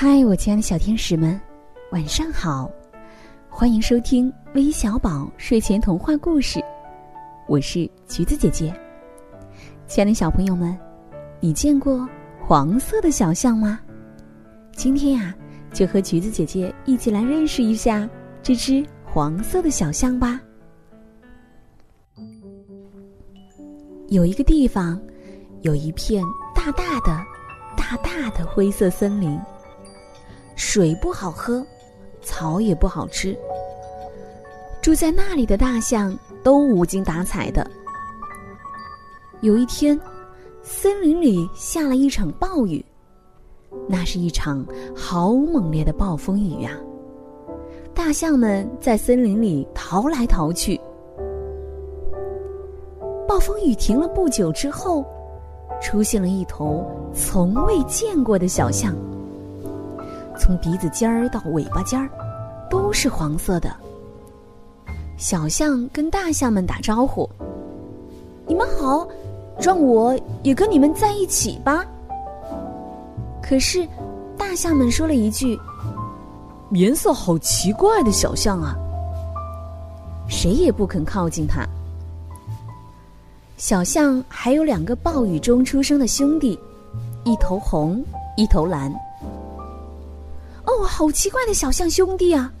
嗨，我亲爱的小天使们，晚上好！欢迎收听微小宝睡前童话故事，我是橘子姐姐。亲爱的小朋友们，你见过黄色的小象吗？今天呀，就和橘子姐姐一起来认识一下这只黄色的小象吧。有一个地方，有一片大大的、大大的灰色森林。水不好喝，草也不好吃。住在那里的大象都无精打采的。有一天，森林里下了一场暴雨，那是一场好猛烈的暴风雨呀！大象们在森林里逃来逃去。暴风雨停了不久之后，出现了一头从未见过的小象。从鼻子尖儿到尾巴尖儿，都是黄色的。小象跟大象们打招呼：“你们好，让我也跟你们在一起吧。”可是，大象们说了一句：“颜色好奇怪的小象啊！”谁也不肯靠近它。小象还有两个暴雨中出生的兄弟，一头红，一头蓝。哦，好奇怪的小象兄弟啊！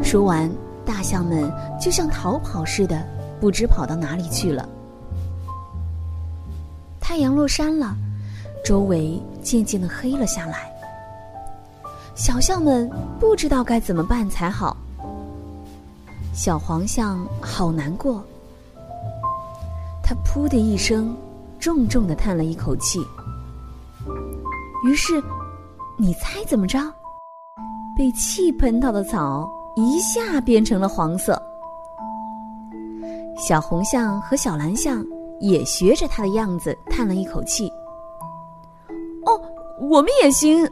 说完，大象们就像逃跑似的，不知跑到哪里去了。太阳落山了，周围渐渐的黑了下来。小象们不知道该怎么办才好。小黄象好难过，他噗的一声，重重的叹了一口气。于是。你猜怎么着？被气喷到的草一下变成了黄色。小红象和小蓝象也学着它的样子叹了一口气。哦，我们也行！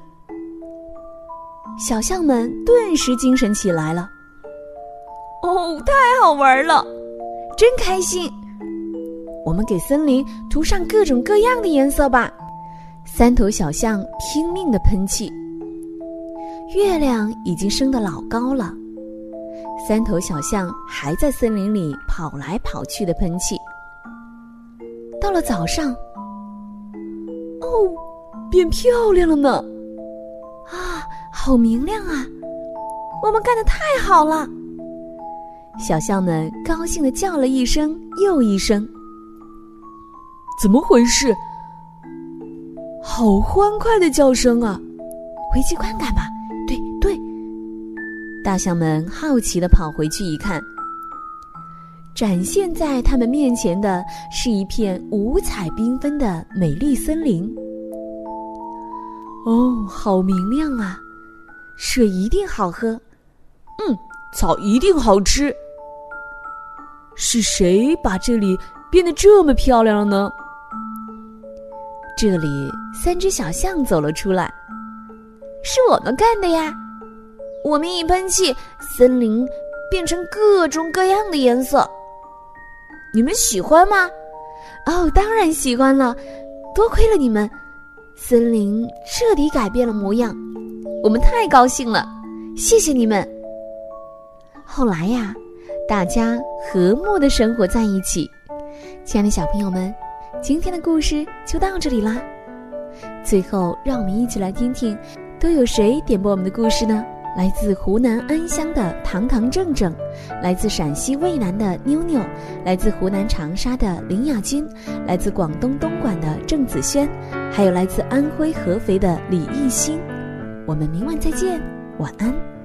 小象们顿时精神起来了。哦，太好玩了，真开心！我们给森林涂上各种各样的颜色吧。三头小象拼命的喷气，月亮已经升得老高了。三头小象还在森林里跑来跑去的喷气。到了早上，哦，变漂亮了呢！啊，好明亮啊！我们干的太好了！小象们高兴的叫了一声又一声。怎么回事？好欢快的叫声啊！回去看看吧。对对，大象们好奇的跑回去一看，展现在他们面前的是一片五彩缤纷的美丽森林。哦，好明亮啊！水一定好喝。嗯，草一定好吃。是谁把这里变得这么漂亮了呢？这里三只小象走了出来，是我们干的呀！我们一喷气，森林变成各种各样的颜色。你们喜欢吗？哦，当然喜欢了！多亏了你们，森林彻底改变了模样，我们太高兴了！谢谢你们。后来呀，大家和睦的生活在一起。亲爱的小朋友们。今天的故事就到这里啦。最后，让我们一起来听听，都有谁点播我们的故事呢？来自湖南安乡的堂堂正正，来自陕西渭南的妞妞，来自湖南长沙的林雅君，来自广东东莞的郑子轩，还有来自安徽合肥的李艺兴。我们明晚再见，晚安。